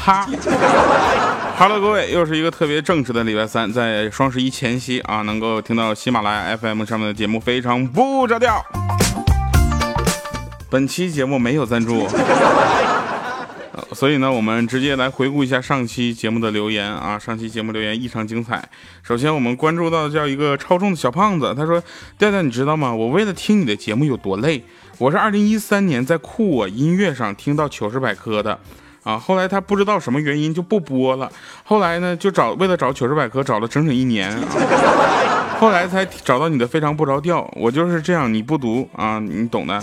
哈。Hello，各位，又是一个特别正直的礼拜三，在双十一前夕啊，能够听到喜马拉雅 FM 上面的节目，非常不着调。本期节目没有赞助，所以呢，我们直接来回顾一下上期节目的留言啊。上期节目留言异常精彩。首先，我们关注到叫一个超重的小胖子，他说：“调调，你知道吗？我为了听你的节目有多累？我是二零一三年在酷我音乐上听到糗事百科的。”啊，后来他不知道什么原因就不播了。后来呢，就找为了找糗事百科找了整整一年，后来才找到你的非常不着调。我就是这样，你不读啊，你懂的啊。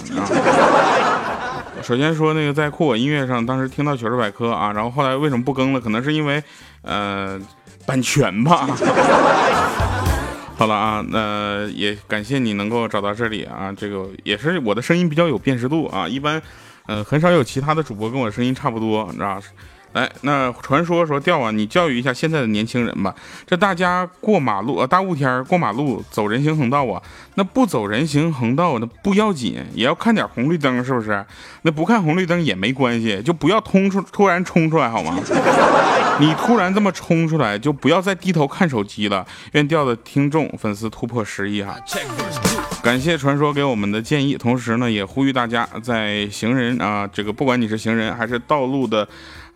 首先说那个在酷我音乐上，当时听到糗事百科啊，然后后来为什么不更了？可能是因为呃版权吧。好了啊，那也感谢你能够找到这里啊，这个也是我的声音比较有辨识度啊，一般。嗯，很少有其他的主播跟我声音差不多，你知道来，那传说说调啊，你教育一下现在的年轻人吧。这大家过马路，呃，大雾天过马路走人行横道啊，那不走人行横道那不要紧，也要看点红绿灯，是不是？那不看红绿灯也没关系，就不要冲出突然冲出来好吗？你突然这么冲出来，就不要再低头看手机了。愿调的听众粉丝突破十亿哈。感谢传说给我们的建议，同时呢，也呼吁大家在行人啊，这个不管你是行人还是道路的。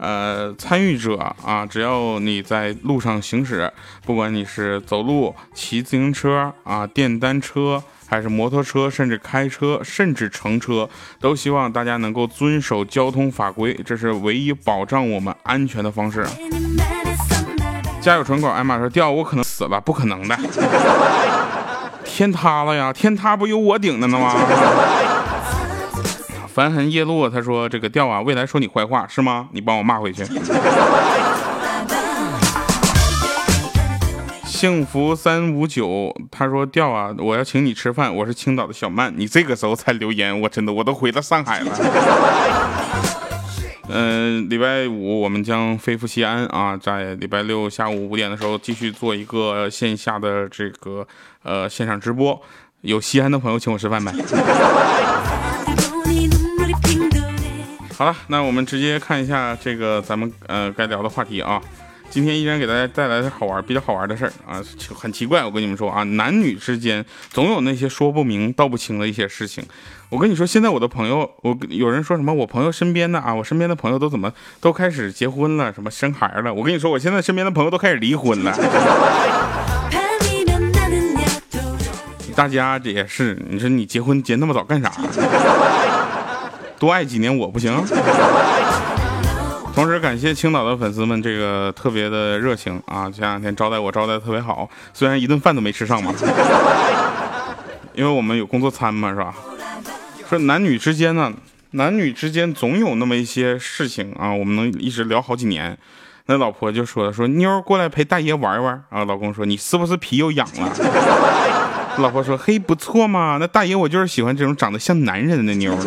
呃，参与者啊，只要你在路上行驶，不管你是走路、骑自行车啊、电单车，还是摩托车，甚至开车，甚至乘车，都希望大家能够遵守交通法规，这是唯一保障我们安全的方式。家有纯狗，艾玛说掉，我可能死了，不可能的，天塌了呀，天塌不有我顶着呢吗？繁痕叶落，他说：“这个调啊，未来说你坏话是吗？你帮我骂回去。”幸福三五九，他说：“调啊，我要请你吃饭。我是青岛的小曼，你这个时候才留言，我真的我都回到上海了。”嗯，礼拜五我们将飞赴西安啊，在礼拜六下午五点的时候继续做一个线下的这个呃线上直播，有西安的朋友请我吃饭呗。好了，那我们直接看一下这个咱们呃该聊的话题啊。今天依然给大家带来的好玩、比较好玩的事儿啊，很奇怪，我跟你们说啊，男女之间总有那些说不明道不清的一些事情。我跟你说，现在我的朋友，我有人说什么，我朋友身边的啊，我身边的朋友都怎么都开始结婚了，什么生孩了。我跟你说，我现在身边的朋友都开始离婚了。大家也是，你说你结婚结那么早干啥？多爱几年我不行。同时感谢青岛的粉丝们，这个特别的热情啊！前两天招待我招待特别好，虽然一顿饭都没吃上嘛，因为我们有工作餐嘛，是吧？说男女之间呢，男女之间总有那么一些事情啊，我们能一直聊好几年。那老婆就说说妞过来陪大爷玩玩啊，老公说你是不是皮又痒了？老婆说嘿不错嘛，那大爷我就是喜欢这种长得像男人的妞。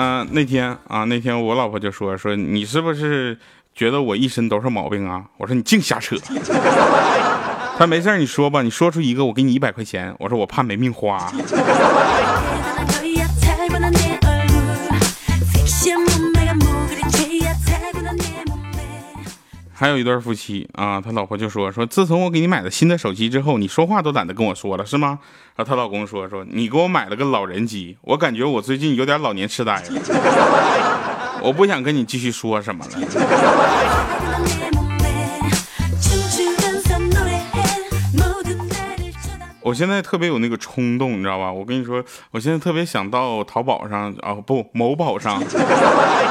嗯，那天啊，那天我老婆就说说你是不是觉得我一身都是毛病啊？我说你净瞎扯。他没事你说吧，你说出一个我给你一百块钱。我说我怕没命花。还有一对夫妻啊，他老婆就说说，自从我给你买了新的手机之后，你说话都懒得跟我说了，是吗？然后她老公说说，你给我买了个老人机，我感觉我最近有点老年痴呆了，我不想跟你继续说什么了。我现在特别有那个冲动，你知道吧？我跟你说，我现在特别想到淘宝上啊，不，某宝上，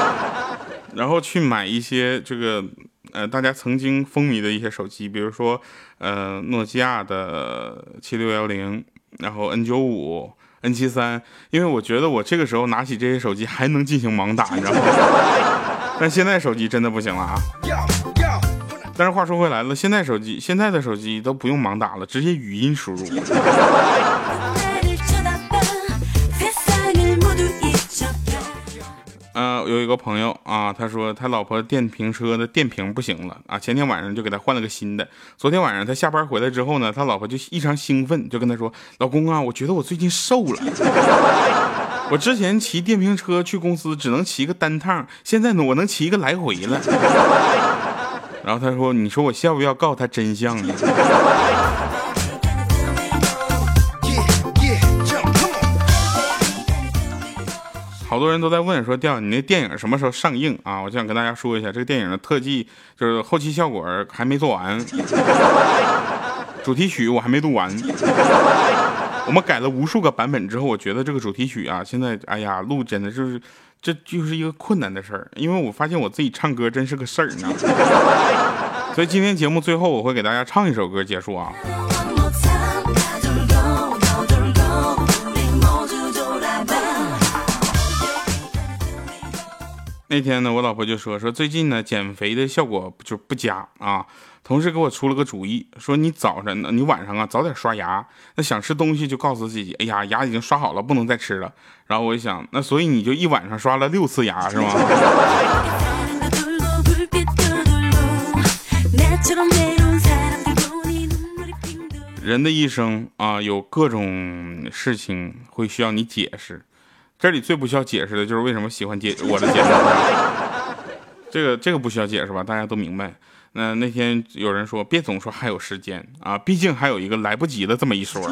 然后去买一些这个。呃，大家曾经风靡的一些手机，比如说，呃，诺基亚的七六幺零，然后 N 九五、N 七三，因为我觉得我这个时候拿起这些手机还能进行盲打，你知道吗？但现在手机真的不行了啊！但是话说回来了，现在手机现在的手机都不用盲打了，直接语音输入。有一个朋友啊，他说他老婆电瓶车的电瓶不行了啊，前天晚上就给他换了个新的。昨天晚上他下班回来之后呢，他老婆就异常兴奋，就跟他说：“老公啊，我觉得我最近瘦了。” 我之前骑电瓶车去公司只能骑个单趟，现在呢我能骑一个来回了。然后他说：“你说我要不要告诉他真相呢？”好多人都在问说：“调你那电影什么时候上映啊？”我就想跟大家说一下，这个电影的特技就是后期效果还没做完，主题曲我还没录完。我们改了无数个版本之后，我觉得这个主题曲啊，现在哎呀，录真的就是，这就是一个困难的事儿，因为我发现我自己唱歌真是个事儿呢。所以今天节目最后我会给大家唱一首歌结束啊。那天呢，我老婆就说说最近呢减肥的效果就不佳啊。同事给我出了个主意，说你早晨呢，你晚上啊早点刷牙。那想吃东西就告诉自己，哎呀，牙已经刷好了，不能再吃了。然后我一想，那所以你就一晚上刷了六次牙是吗？人的一生啊，有各种事情会需要你解释。这里最不需要解释的就是为什么喜欢解 我的节目，这个这个不需要解释吧？大家都明白。那那天有人说，别总说还有时间啊，毕竟还有一个来不及的这么一说。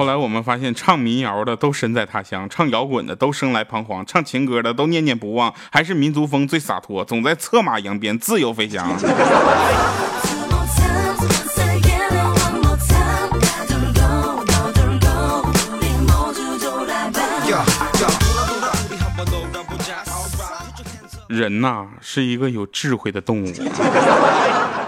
后来我们发现，唱民谣的都身在他乡，唱摇滚的都生来彷徨，唱情歌的都念念不忘，还是民族风最洒脱，总在策马扬鞭，自由飞翔。人呐，是一个有智慧的动物。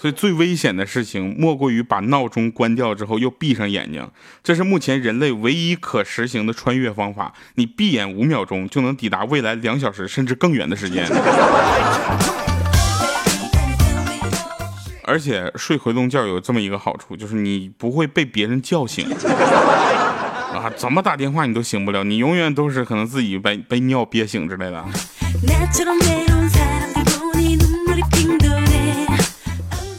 所以最危险的事情，莫过于把闹钟关掉之后又闭上眼睛。这是目前人类唯一可实行的穿越方法。你闭眼五秒钟，就能抵达未来两小时甚至更远的时间。而且睡回笼觉有这么一个好处，就是你不会被别人叫醒。啊，怎么打电话你都醒不了，你永远都是可能自己被被尿憋醒之类的。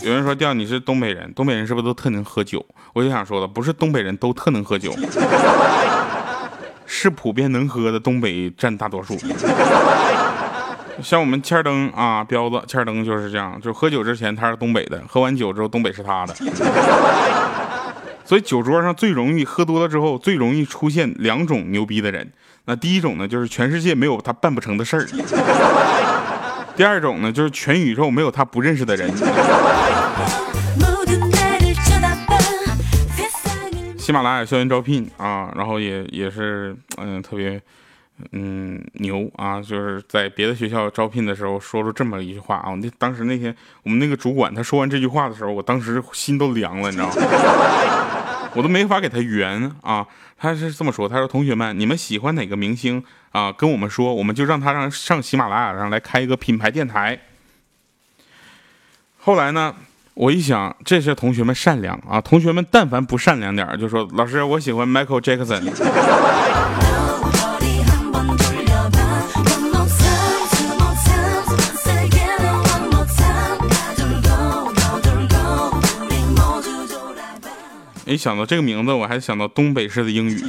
有人说调你是东北人，东北人是不是都特能喝酒？我就想说了，不是东北人都特能喝酒，是普遍能喝的东北占大多数。像我们欠灯啊，彪子欠灯就是这样，就喝酒之前他是东北的，喝完酒之后东北是他的。所以酒桌上最容易喝多了之后，最容易出现两种牛逼的人。那第一种呢，就是全世界没有他办不成的事儿。第二种呢，就是全宇宙没有他不认识的人。喜马拉雅校园招聘啊，然后也也是嗯特别嗯牛啊，就是在别的学校招聘的时候说出这么一句话啊。那当时那天我们那个主管他说完这句话的时候，我当时心都凉了，你知道吗？我都没法给他圆啊！他是这么说：“他说同学们，你们喜欢哪个明星啊？跟我们说，我们就让他让上喜马拉雅上来开一个品牌电台。”后来呢，我一想，这些同学们善良啊！同学们但凡不善良点就说：“老师，我喜欢 Michael Jackson。”一想到这个名字，我还想到东北式的英语，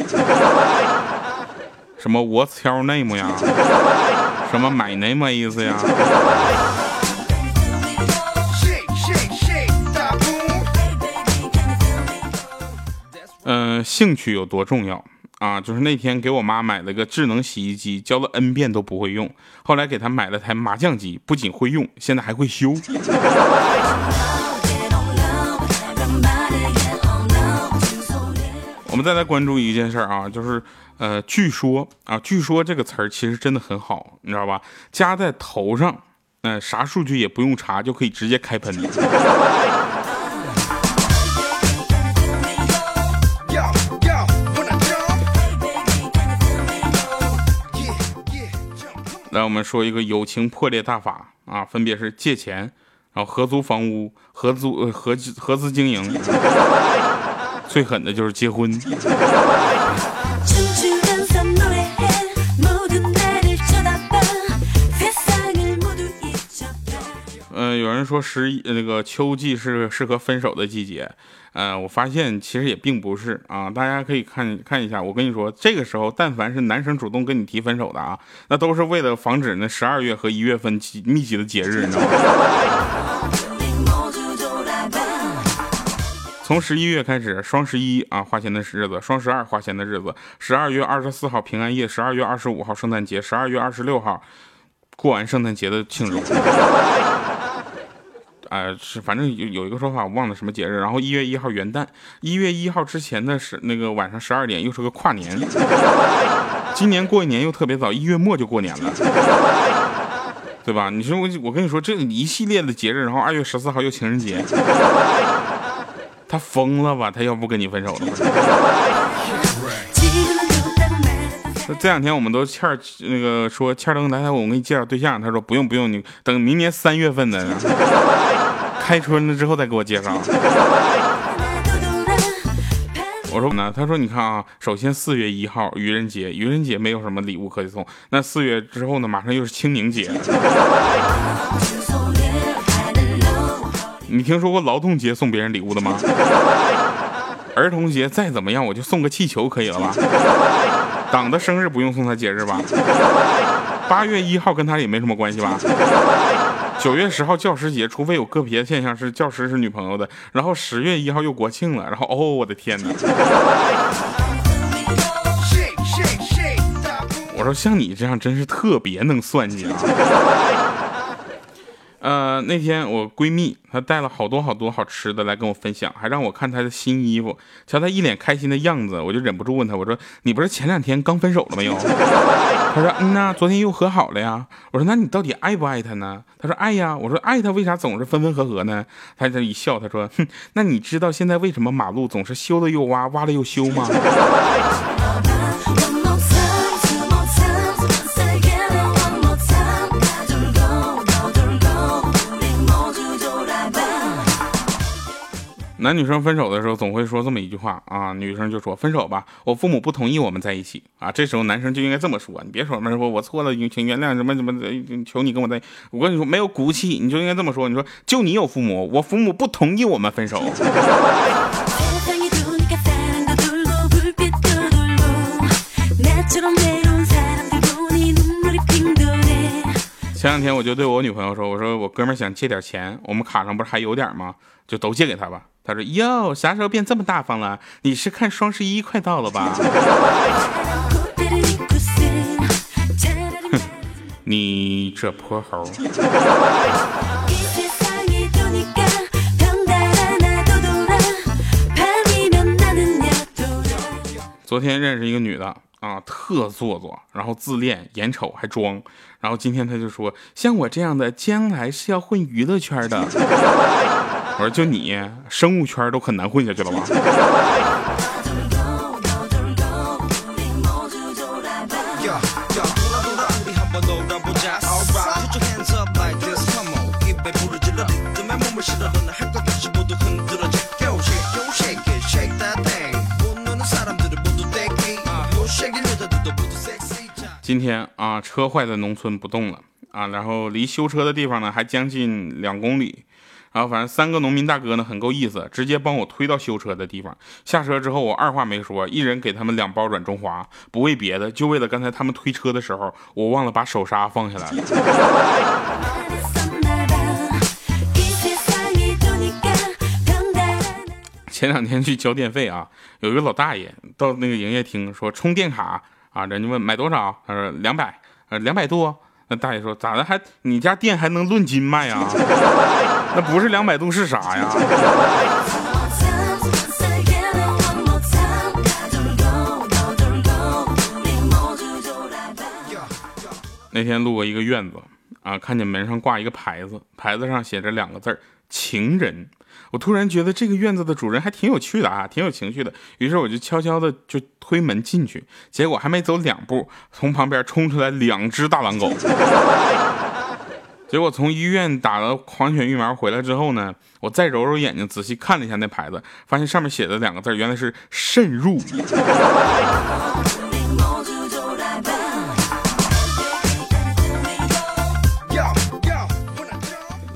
什么 What's your name 呀，什么 My name is 呀。嗯，兴趣有多重要啊？就是那天给我妈买了个智能洗衣机，教了 N 遍都不会用，后来给她买了台麻将机，不仅会用，现在还会修。我们再来关注一件事儿啊，就是，呃，据说啊，据说这个词儿其实真的很好，你知道吧？加在头上，嗯，啥数据也不用查，就可以直接开喷。来，我们说一个友情破裂大法啊，分别是借钱，然后合租房屋，合租合合资经营。最狠的就是结婚。嗯，有有人说十一那个秋季是适合分手的季节，呃，我发现其实也并不是啊。大家可以看看一下，我跟你说，这个时候但凡是男生主动跟你提分手的啊，那都是为了防止那十二月和一月份密集的节日，你知道吗？从十一月开始，双十一啊花钱的日子，双十二花钱的日子，十二月二十四号平安夜，十二月二十五号圣诞节，十二月二十六号过完圣诞节的庆祝。呃，是反正有有一个说法，我忘了什么节日。然后一月一号元旦，一月一号之前的是那个晚上十二点，又是个跨年。今年过一年又特别早，一月末就过年了，对吧？你说我我跟你说，这一系列的节日，然后二月十四号又情人节。他疯了吧？他要不跟你分手了？这两天我们都欠那个说欠儿登来来，我给你介绍对象。他说不用不用，你等明年三月份的开春了之后再给我介绍。我说呢？他说你看啊，首先四月一号愚人节，愚人节没有什么礼物可以送。那四月之后呢？马上又是清明节。你听说过劳动节送别人礼物的吗？儿童节再怎么样，我就送个气球可以了吧？党的生日不用送他节日吧？八月一号跟他也没什么关系吧？九月十号教师节，除非有个别现象是教师是女朋友的，然后十月一号又国庆了，然后哦，我的天哪！我说像你这样真是特别能算计啊！呃，那天我闺蜜她带了好多好多好吃的来跟我分享，还让我看她的新衣服。瞧她一脸开心的样子，我就忍不住问她，我说：“你不是前两天刚分手了没有？”她说：“嗯呐，昨天又和好了呀。”我说：“那你到底爱不爱他呢？”她说：“爱呀。”我说：“爱他为啥总是分分合合呢？”她这一笑，她说：“哼，那你知道现在为什么马路总是修了又挖，挖了又修吗？”男女生分手的时候总会说这么一句话啊，女生就说分手吧，我父母不同意我们在一起啊。这时候男生就应该这么说，你别说什么说我错了，请原谅什么什么的，求你跟我在。我跟你说没有骨气，你就应该这么说，你说就你有父母，我父母不同意我们分手。前两天我就对我女朋友说，我说我哥们想借点钱，我们卡上不是还有点吗？就都借给他吧。他说哟，啥时候变这么大方了？你是看双十一快到了吧？你这泼猴！昨天认识一个女的。啊，特做作，然后自恋，眼丑还装，然后今天他就说，像我这样的将来是要混娱乐圈的。我说就你，生物圈都很难混下去了吧？今天啊，车坏在农村不动了啊，然后离修车的地方呢还将近两公里，然后反正三个农民大哥呢很够意思，直接帮我推到修车的地方。下车之后，我二话没说，一人给他们两包软中华，不为别的，就为了刚才他们推车的时候，我忘了把手刹放下来了。前两天去交电费啊，有一个老大爷到那个营业厅说充电卡。啊，人家问买多少？他说两百，呃，两百多。那大爷说咋的？还你家店还能论斤卖啊？那不是两百度是啥呀？那天路过一个院子，啊，看见门上挂一个牌子，牌子上写着两个字儿“情人”。我突然觉得这个院子的主人还挺有趣的啊，挺有情绪的。于是我就悄悄的就推门进去，结果还没走两步，从旁边冲出来两只大狼狗。结果从医院打了狂犬疫苗回来之后呢，我再揉揉眼睛，仔细看了一下那牌子，发现上面写的两个字原来是慎入。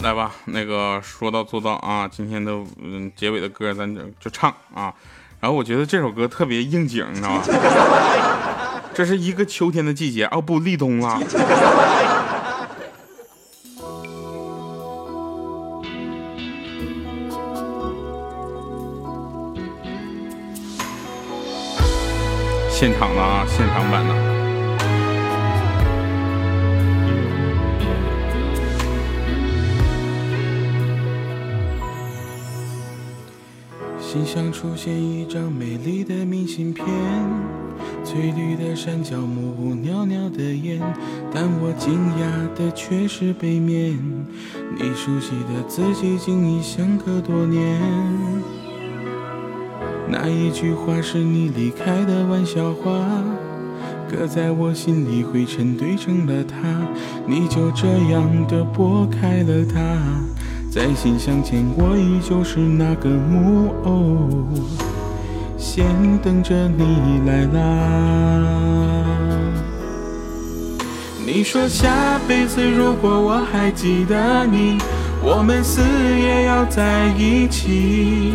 来吧，那个说到做到啊！今天的嗯结尾的歌咱就就唱啊。然后我觉得这首歌特别应景，你知道吗？这是一个秋天的季节哦，不立冬了。现场的啊，现场版的。心上出现一张美丽的明信片，翠绿的山脚木屋，袅袅的烟，但我惊讶的却是背面，你熟悉的字迹竟已相隔多年。那一句话是你离开的玩笑话，搁在我心里灰尘堆成了塔，你就这样的拨开了它。在心相牵，我依旧是那个木偶，先等着你来拉。你说下辈子如果我还记得你，我们死也要在一起。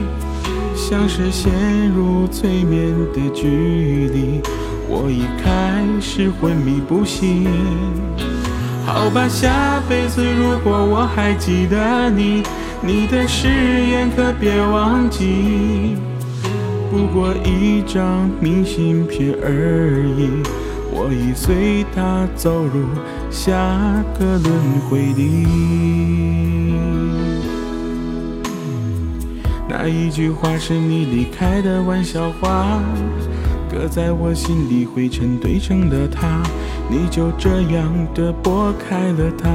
像是陷入催眠的距离，我已开始昏迷不醒。好吧，下辈子如果我还记得你，你的誓言可别忘记。不过一张明信片而已，我已随它走入下个轮回里。那一句话是你离开的玩笑话。搁在我心里，灰尘堆成了塔，你就这样的拨开了它。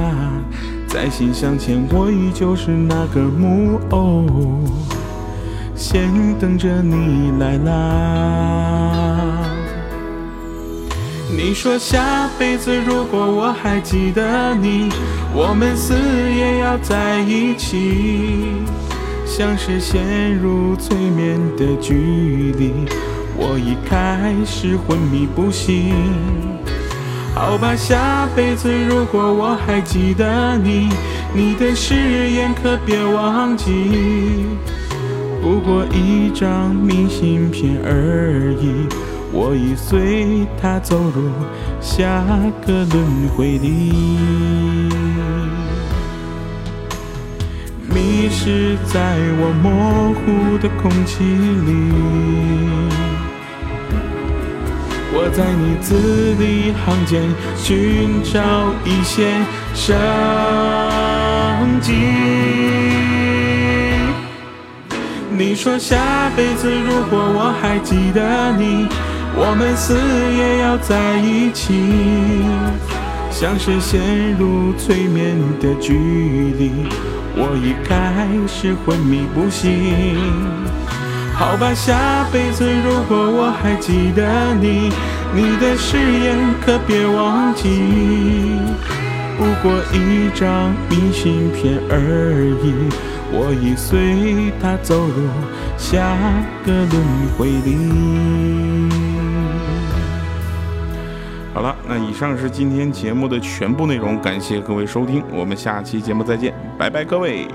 在心相牵，我依旧是那个木偶，先等着你来啦。你说下辈子如果我还记得你，我们死也要在一起，像是陷入催眠的距离。我已开始昏迷不醒，好吧，下辈子如果我还记得你，你的誓言可别忘记。不过一张明信片而已，我已随它走入下个轮回里，迷失在我模糊的空气里。我在你字里行间寻找一线生机。你说下辈子如果我还记得你，我们死也要在一起。像是陷入催眠的距离，我已开始昏迷不醒。好吧，下辈子如果我还记得你，你的誓言可别忘记。不过一张明信片而已，我已随它走入下个轮回里。好了，那以上是今天节目的全部内容，感谢各位收听，我们下期节目再见，拜拜，各位。